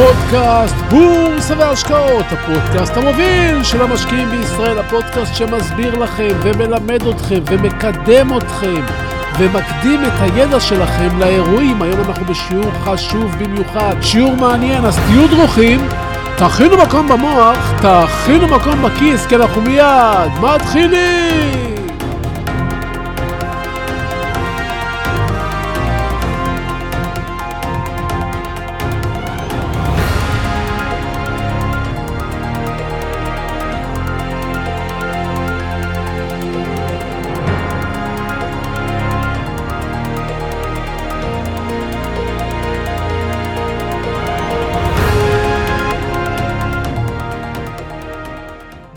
פודקאסט בורסה והשקעות, הפודקאסט המוביל של המשקיעים בישראל, הפודקאסט שמסביר לכם ומלמד אתכם ומקדם אתכם ומקדים את הידע שלכם לאירועים. היום אנחנו בשיעור חשוב במיוחד, שיעור מעניין, אז תהיו דרוכים, תכינו מקום במוח, תכינו מקום בכיס, כי אנחנו מיד מתחילים!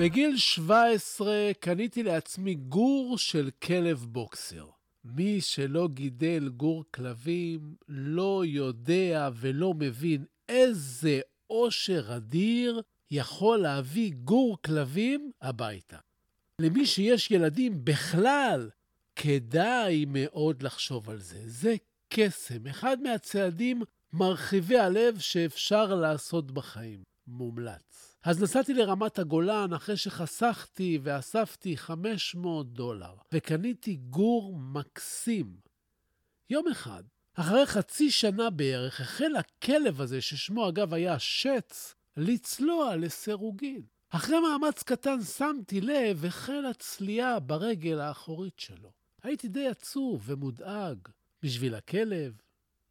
בגיל 17 קניתי לעצמי גור של כלב בוקסר. מי שלא גידל גור כלבים לא יודע ולא מבין איזה עושר אדיר יכול להביא גור כלבים הביתה. למי שיש ילדים בכלל, כדאי מאוד לחשוב על זה. זה קסם, אחד מהצעדים מרחיבי הלב שאפשר לעשות בחיים. מומלץ. אז נסעתי לרמת הגולן אחרי שחסכתי ואספתי 500 דולר, וקניתי גור מקסים. יום אחד, אחרי חצי שנה בערך, החל הכלב הזה, ששמו אגב היה שץ, לצלוע לסירוגין. אחרי מאמץ קטן שמתי לב, החלה צליעה ברגל האחורית שלו. הייתי די עצוב ומודאג. בשביל הכלב,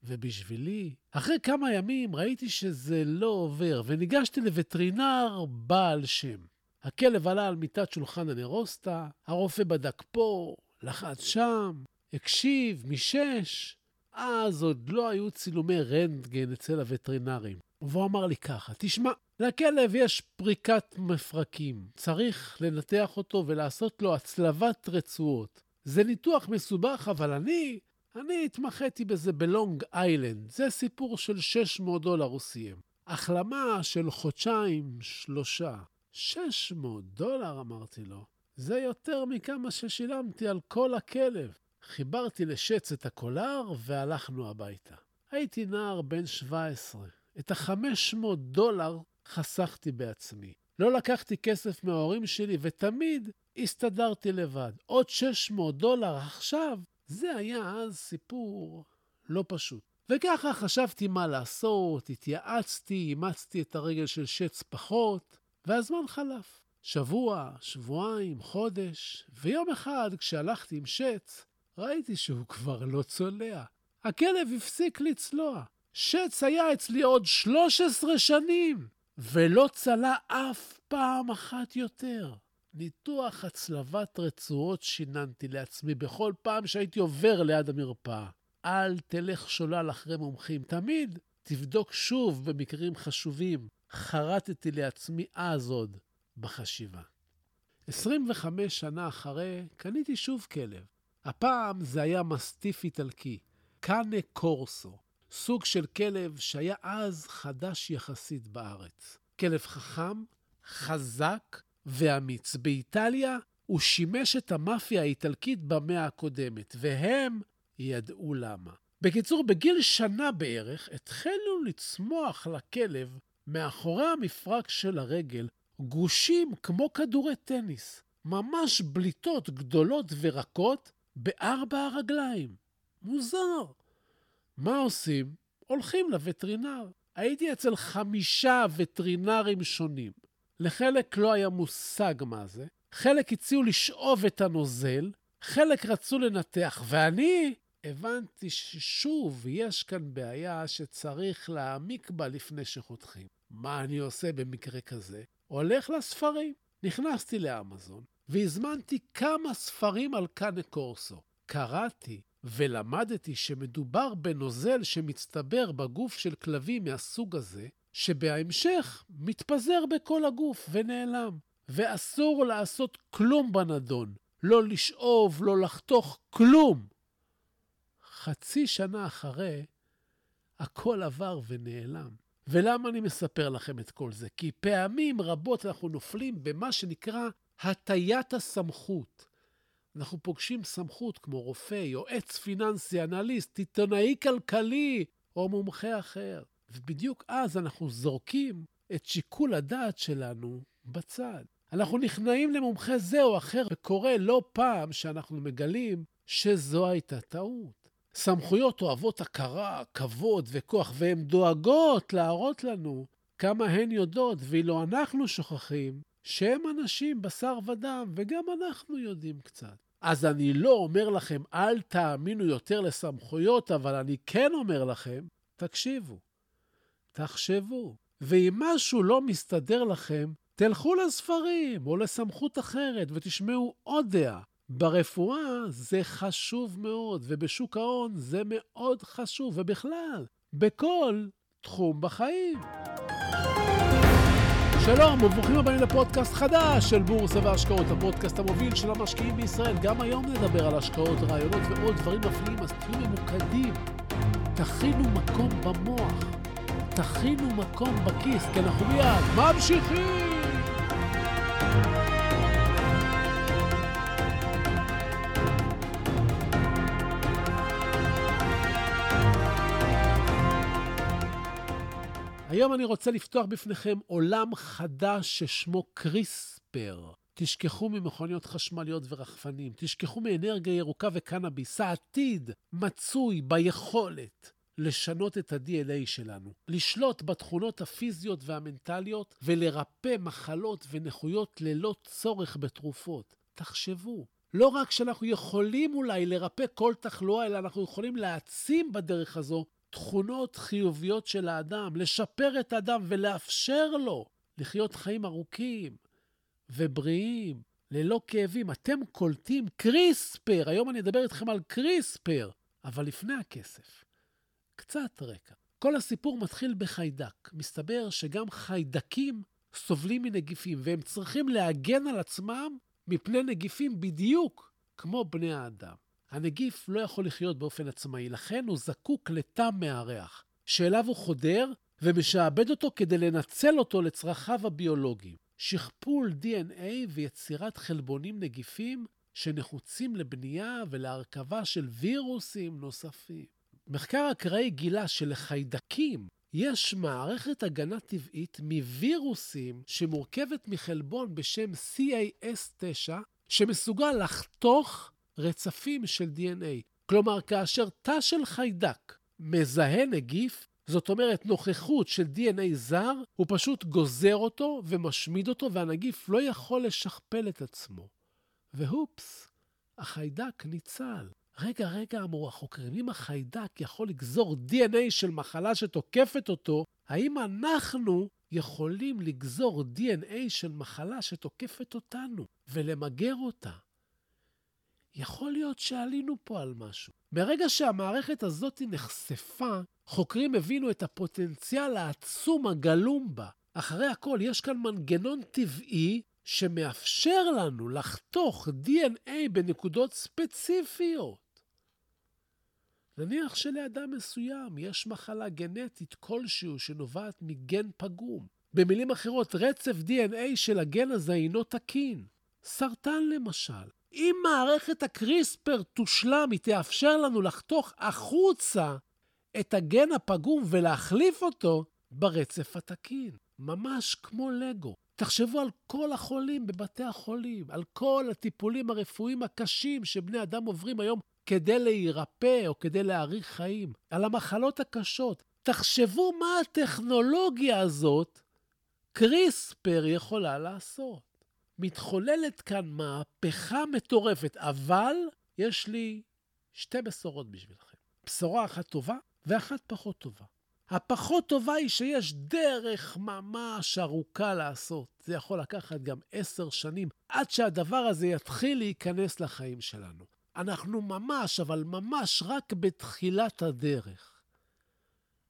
ובשבילי, אחרי כמה ימים ראיתי שזה לא עובר, וניגשתי לווטרינר בעל שם. הכלב עלה על מיטת שולחן הנרוסטה, הרופא בדק פה, לחץ שם, הקשיב, מישש. אז עוד לא היו צילומי רנטגן אצל הווטרינרים. והוא אמר לי ככה, תשמע, לכלב יש פריקת מפרקים. צריך לנתח אותו ולעשות לו הצלבת רצועות. זה ניתוח מסובך, אבל אני אני התמחיתי בזה בלונג איילנד. זה סיפור של 600 דולר הוא סיים. החלמה של חודשיים, שלושה. 600 דולר, אמרתי לו. זה יותר מכמה ששילמתי על כל הכלב. חיברתי לשץ את הקולר והלכנו הביתה. הייתי נער בן 17. את ה-500 דולר חסכתי בעצמי. לא לקחתי כסף מההורים שלי ותמיד הסתדרתי לבד. עוד 600 דולר עכשיו זה היה אז סיפור לא פשוט. וככה חשבתי מה לעשות, התייעצתי, אימצתי את הרגל של שץ פחות, והזמן חלף. שבוע, שבועיים, חודש, ויום אחד כשהלכתי עם שץ, ראיתי שהוא כבר לא צולע. הכלב הפסיק לצלוע. שץ היה אצלי עוד 13 שנים, ולא צלע אף פעם אחת יותר. ניתוח הצלבת רצועות שיננתי לעצמי בכל פעם שהייתי עובר ליד המרפאה. אל תלך שולל אחרי מומחים, תמיד תבדוק שוב במקרים חשובים. חרטתי לעצמי אז עוד בחשיבה. 25 שנה אחרי, קניתי שוב כלב. הפעם זה היה מסטיף איטלקי, קאנה קורסו, סוג של כלב שהיה אז חדש יחסית בארץ. כלב חכם, חזק ואמיץ. באיטליה הוא שימש את המאפיה האיטלקית במאה הקודמת, והם ידעו למה. בקיצור, בגיל שנה בערך התחלנו לצמוח לכלב מאחורי המפרק של הרגל גושים כמו כדורי טניס, ממש בליטות גדולות ורקות בארבע הרגליים. מוזר. מה עושים? הולכים לווטרינר. הייתי אצל חמישה וטרינרים שונים. לחלק לא היה מושג מה זה, חלק הציעו לשאוב את הנוזל, חלק רצו לנתח, ואני הבנתי ששוב, יש כאן בעיה שצריך להעמיק בה לפני שחותכים. מה אני עושה במקרה כזה? הולך לספרים. נכנסתי לאמזון והזמנתי כמה ספרים על קאנה קורסו. קראתי ולמדתי שמדובר בנוזל שמצטבר בגוף של כלבים מהסוג הזה, שבהמשך מתפזר בכל הגוף ונעלם. ואסור לעשות כלום בנדון. לא לשאוב, לא לחתוך, כלום. חצי שנה אחרי, הכל עבר ונעלם. ולמה אני מספר לכם את כל זה? כי פעמים רבות אנחנו נופלים במה שנקרא הטיית הסמכות. אנחנו פוגשים סמכות כמו רופא, יועץ פיננסי, אנליסט, עיתונאי כלכלי או מומחה אחר. ובדיוק אז אנחנו זורקים את שיקול הדעת שלנו בצד. אנחנו נכנעים למומחה זה או אחר, וקורה לא פעם שאנחנו מגלים שזו הייתה טעות. סמכויות אוהבות הכרה, כבוד וכוח, והן דואגות להראות לנו כמה הן יודעות, ואילו אנחנו שוכחים שהם אנשים בשר ודם, וגם אנחנו יודעים קצת. אז אני לא אומר לכם, אל תאמינו יותר לסמכויות, אבל אני כן אומר לכם, תקשיבו, תחשבו. ואם משהו לא מסתדר לכם, תלכו לספרים או לסמכות אחרת ותשמעו עוד דעה. ברפואה זה חשוב מאוד, ובשוק ההון זה מאוד חשוב, ובכלל, בכל תחום בחיים. שלום וברוכים הבאים לפודקאסט חדש של בורסה והשקעות, הפודקאסט המוביל של המשקיעים בישראל. גם היום נדבר על השקעות, רעיונות ועוד דברים מפליאים, אז תהיו ממוקדים. תכינו מקום במוח, תכינו מקום בכיס, כי אנחנו מיד ממשיכים! היום אני רוצה לפתוח בפניכם עולם חדש ששמו קריספר. תשכחו ממכוניות חשמליות ורחפנים, תשכחו מאנרגיה ירוקה וקנאביס. העתיד מצוי ביכולת לשנות את ה-DNA שלנו, לשלוט בתכונות הפיזיות והמנטליות ולרפא מחלות ונכויות ללא צורך בתרופות. תחשבו, לא רק שאנחנו יכולים אולי לרפא כל תחלואה, אלא אנחנו יכולים להעצים בדרך הזו תכונות חיוביות של האדם, לשפר את האדם ולאפשר לו לחיות חיים ארוכים ובריאים, ללא כאבים. אתם קולטים קריספר, היום אני אדבר איתכם על קריספר, אבל לפני הכסף, קצת רקע. כל הסיפור מתחיל בחיידק. מסתבר שגם חיידקים סובלים מנגיפים, והם צריכים להגן על עצמם מפני נגיפים בדיוק כמו בני האדם. הנגיף לא יכול לחיות באופן עצמאי, לכן הוא זקוק לתא מארח, שאליו הוא חודר ומשעבד אותו כדי לנצל אותו לצרכיו הביולוגיים. שכפול DNA ויצירת חלבונים נגיפים שנחוצים לבנייה ולהרכבה של וירוסים נוספים. מחקר אקראי גילה שלחיידקים יש מערכת הגנה טבעית מווירוסים שמורכבת מחלבון בשם CAS9, שמסוגל לחתוך רצפים של DNA. כלומר, כאשר תא של חיידק מזהה נגיף, זאת אומרת נוכחות של DNA זר, הוא פשוט גוזר אותו ומשמיד אותו, והנגיף לא יכול לשכפל את עצמו. והופס, החיידק ניצל. רגע, רגע, אמרו החוקרים, אם החיידק יכול לגזור DNA של מחלה שתוקפת אותו, האם אנחנו יכולים לגזור DNA של מחלה שתוקפת אותנו ולמגר אותה? יכול להיות שעלינו פה על משהו. ברגע שהמערכת הזאת נחשפה, חוקרים הבינו את הפוטנציאל העצום הגלום בה. אחרי הכל, יש כאן מנגנון טבעי שמאפשר לנו לחתוך DNA בנקודות ספציפיות. נניח שלאדם מסוים יש מחלה גנטית כלשהו שנובעת מגן פגום. במילים אחרות, רצף DNA של הגן הזה אינו תקין. סרטן למשל. אם מערכת הקריספר תושלם, היא תאפשר לנו לחתוך החוצה את הגן הפגום ולהחליף אותו ברצף התקין. ממש כמו לגו. תחשבו על כל החולים בבתי החולים, על כל הטיפולים הרפואיים הקשים שבני אדם עוברים היום כדי להירפא או כדי להאריך חיים, על המחלות הקשות. תחשבו מה הטכנולוגיה הזאת, קריספר יכולה לעשות. מתחוללת כאן מהפכה מטורפת, אבל יש לי שתי בשורות בשבילכם. בשורה אחת טובה ואחת פחות טובה. הפחות טובה היא שיש דרך ממש ארוכה לעשות. זה יכול לקחת גם עשר שנים עד שהדבר הזה יתחיל להיכנס לחיים שלנו. אנחנו ממש, אבל ממש רק בתחילת הדרך.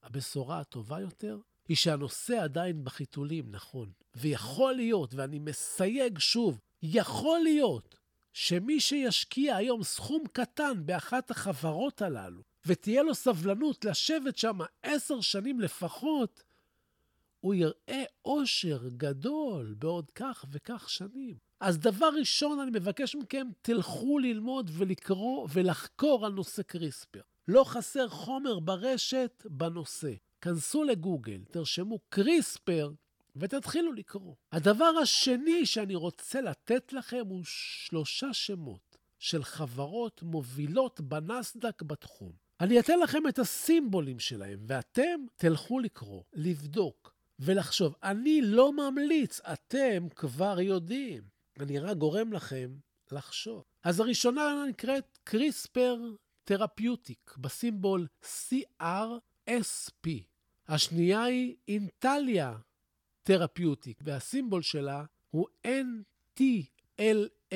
הבשורה הטובה יותר היא שהנושא עדיין בחיתולים, נכון. ויכול להיות, ואני מסייג שוב, יכול להיות שמי שישקיע היום סכום קטן באחת החברות הללו, ותהיה לו סבלנות לשבת שם עשר שנים לפחות, הוא יראה אושר גדול בעוד כך וכך שנים. אז דבר ראשון, אני מבקש מכם, תלכו ללמוד ולקרוא ולחקור על נושא קריספר. לא חסר חומר ברשת בנושא. כנסו לגוגל, תרשמו קריספר ותתחילו לקרוא. הדבר השני שאני רוצה לתת לכם הוא שלושה שמות של חברות מובילות בנסדק בתחום. אני אתן לכם את הסימבולים שלהם, ואתם תלכו לקרוא, לבדוק ולחשוב. אני לא ממליץ, אתם כבר יודעים. אני רק גורם לכם לחשוב. אז הראשונה נקראת קריספר תרפיוטיק, בסימבול CRSP. השנייה היא אינטליה תרפיוטיק, והסימבול שלה הוא NTLA.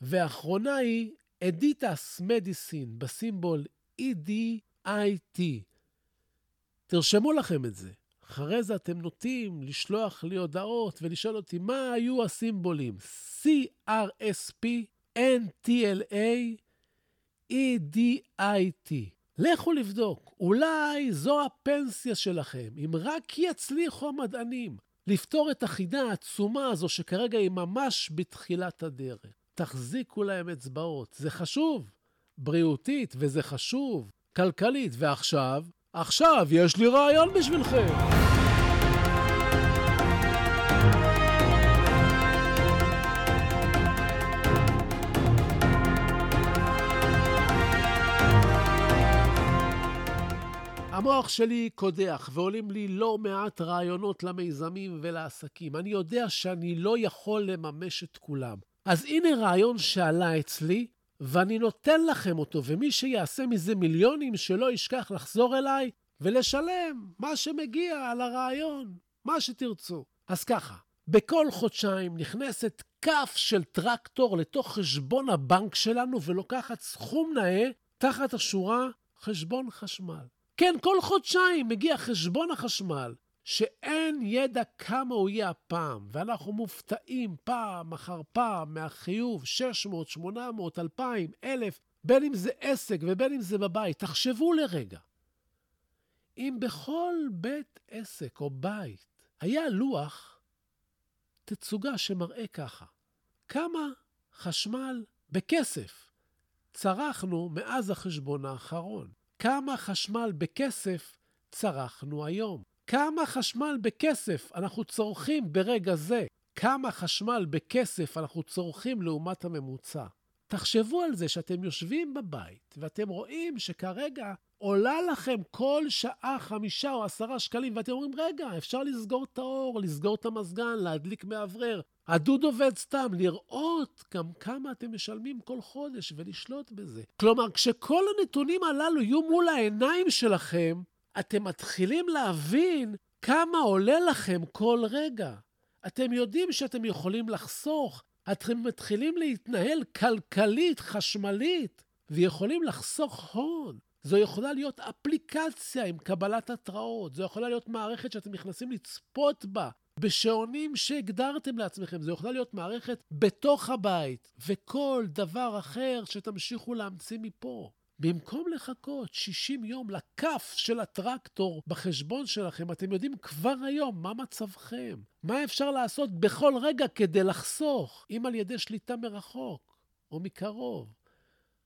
ואחרונה היא אדיטס מדיסין, בסימבול EDIT. תרשמו לכם את זה. אחרי זה אתם נוטים לשלוח לי הודעות ולשאול אותי מה היו הסימבולים CRSP, NTLA, EDIT. לכו לבדוק, אולי זו הפנסיה שלכם, אם רק יצליחו המדענים לפתור את החידה העצומה הזו שכרגע היא ממש בתחילת הדרך. תחזיקו להם אצבעות, זה חשוב, בריאותית, וזה חשוב, כלכלית. ועכשיו, עכשיו יש לי רעיון בשבילכם. המוח שלי קודח, ועולים לי לא מעט רעיונות למיזמים ולעסקים. אני יודע שאני לא יכול לממש את כולם. אז הנה רעיון שעלה אצלי, ואני נותן לכם אותו, ומי שיעשה מזה מיליונים, שלא ישכח לחזור אליי ולשלם מה שמגיע על הרעיון, מה שתרצו. אז ככה, בכל חודשיים נכנסת כף של טרקטור לתוך חשבון הבנק שלנו ולוקחת סכום נאה תחת השורה חשבון חשמל. כן, כל חודשיים מגיע חשבון החשמל, שאין ידע כמה הוא יהיה הפעם, ואנחנו מופתעים פעם אחר פעם מהחיוב 600, 800, 2,000, 1,000, בין אם זה עסק ובין אם זה בבית. תחשבו לרגע, אם בכל בית עסק או בית היה לוח תצוגה שמראה ככה, כמה חשמל בכסף צרכנו מאז החשבון האחרון. כמה חשמל בכסף צרכנו היום? כמה חשמל בכסף אנחנו צורכים ברגע זה? כמה חשמל בכסף אנחנו צורכים לעומת הממוצע? תחשבו על זה שאתם יושבים בבית ואתם רואים שכרגע עולה לכם כל שעה חמישה או עשרה שקלים, ואתם אומרים, רגע, אפשר לסגור את האור, לסגור את המזגן, להדליק מאוורר. הדוד עובד סתם, לראות גם כמה אתם משלמים כל חודש ולשלוט בזה. כלומר, כשכל הנתונים הללו יהיו מול העיניים שלכם, אתם מתחילים להבין כמה עולה לכם כל רגע. אתם יודעים שאתם יכולים לחסוך, אתם מתחילים להתנהל כלכלית, חשמלית, ויכולים לחסוך הון. זו יכולה להיות אפליקציה עם קבלת התראות, זו יכולה להיות מערכת שאתם נכנסים לצפות בה בשעונים שהגדרתם לעצמכם, זו יכולה להיות מערכת בתוך הבית, וכל דבר אחר שתמשיכו להמציא מפה. במקום לחכות 60 יום לכף של הטרקטור בחשבון שלכם, אתם יודעים כבר היום מה מצבכם. מה אפשר לעשות בכל רגע כדי לחסוך, אם על ידי שליטה מרחוק או מקרוב.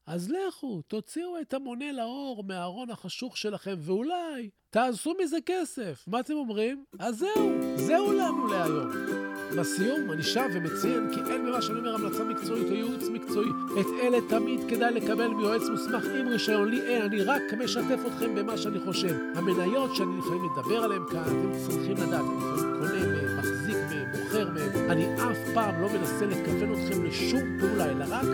אז לכו, תוציאו את המונה לאור מהארון החשוך שלכם, ואולי תעשו מזה כסף. מה אתם אומרים? אז זהו, זהו לנו להיום. בסיום, אני שב ומציין כי אין במה שאני אומר המלצה מקצועית או ייעוץ מקצועי. את אלה תמיד כדאי לקבל מיועץ מוסמך עם רישיון. לי אין, אני רק משתף אתכם במה שאני חושב. המניות שאני לפעמים מדבר עליהן כאן, אתם צריכים לדעת, אני לפעמים קונה מהן, מוכר מהן. אני אף פעם לא מנסה לכוון אתכם לשום פעולה, אלא רק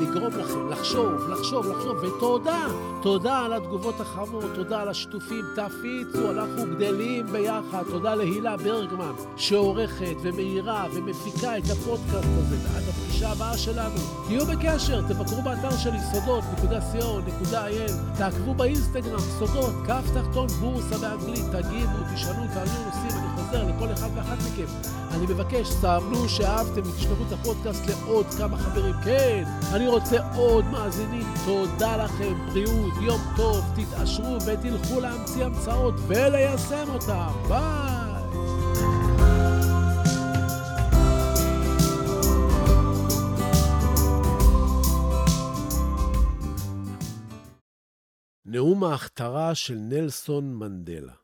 לגרום לכם לחשוב, לחשוב, לחשוב, ותודה. תודה על התגובות החמות, תודה על השיתופים, תפיצו, אנחנו גדלים ביחד. תודה להילה ברגמן, שעורכת ומאירה ומפיקה את הפודקאסט הזה. ועד הפגישה הבאה שלנו, תהיו בקשר, תבקרו באתר שלי, סודות.co.il, תעקבו באינסטגרם, סודות, כף תחתון בורסה באנגלית, תגיבו, תשאלו, תעלו נושאים, חוזר לכל אחד ואחת מכם. אני מבקש, סמנו שאהבתם, תשלחו את הפודקאסט לעוד כמה חברים. כן, אני רוצה עוד מאזינים. תודה לכם, בריאות, יום טוב, תתעשרו ותלכו להמציא המצאות וליישם אותם. ביי! נאום ההכתרה של נלסון מנדלה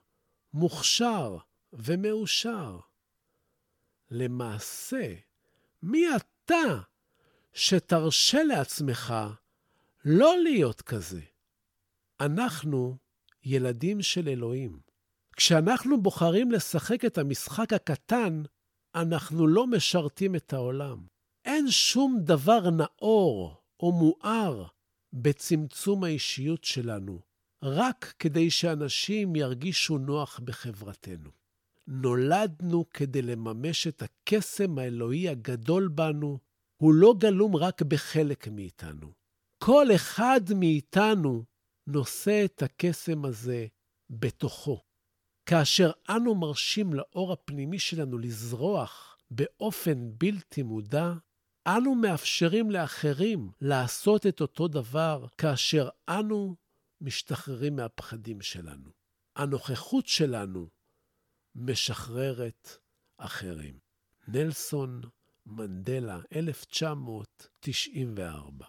מוכשר ומאושר? למעשה, מי אתה שתרשה לעצמך לא להיות כזה? אנחנו ילדים של אלוהים. כשאנחנו בוחרים לשחק את המשחק הקטן, אנחנו לא משרתים את העולם. אין שום דבר נאור או מואר בצמצום האישיות שלנו, רק כדי שאנשים ירגישו נוח בחברתנו. נולדנו כדי לממש את הקסם האלוהי הגדול בנו, הוא לא גלום רק בחלק מאיתנו. כל אחד מאיתנו נושא את הקסם הזה בתוכו. כאשר אנו מרשים לאור הפנימי שלנו לזרוח באופן בלתי מודע, אנו מאפשרים לאחרים לעשות את אותו דבר כאשר אנו משתחררים מהפחדים שלנו. הנוכחות שלנו משחררת אחרים. נלסון מנדלה, 1994